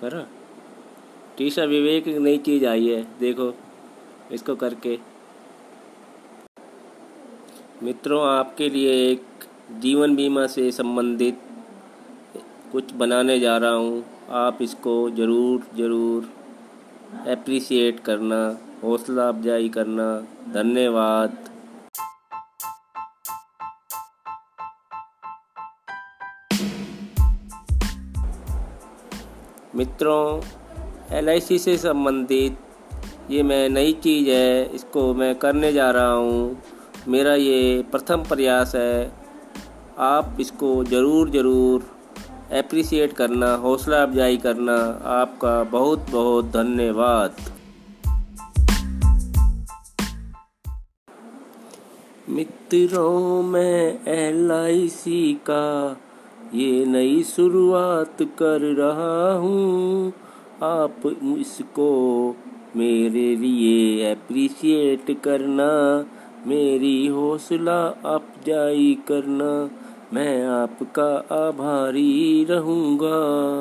करा। टीशा विवेक एक नई चीज़ आई है, देखो, इसको करके। मित्रों, आपके लिए एक जीवन बीमा से संबंधित कुछ बनाने जा रहा हूँ। आप इसको ज़रूर ज़रूर एप्रिसिएट करना, हौसला अफजाई करना। धन्यवाद। मित्रों एलआईसी से संबंधित ये मैं नई चीज़ है, इसको मैं करने जा रहा हूँ। मेरा ये प्रथम प्रयास है, आप इसको ज़रूर ज़रूर एप्रिसिएट करना, हौसला अफजाई करना। आपका बहुत बहुत धन्यवाद। मित्रों, मैं एलआईसी का ये नई शुरुआत कर रहा हूँ। आप इसको मेरे लिए अप्रिशिएट करना। मेरी हौसला अफजाई करना। मैं आपका आभारी रहूँगा।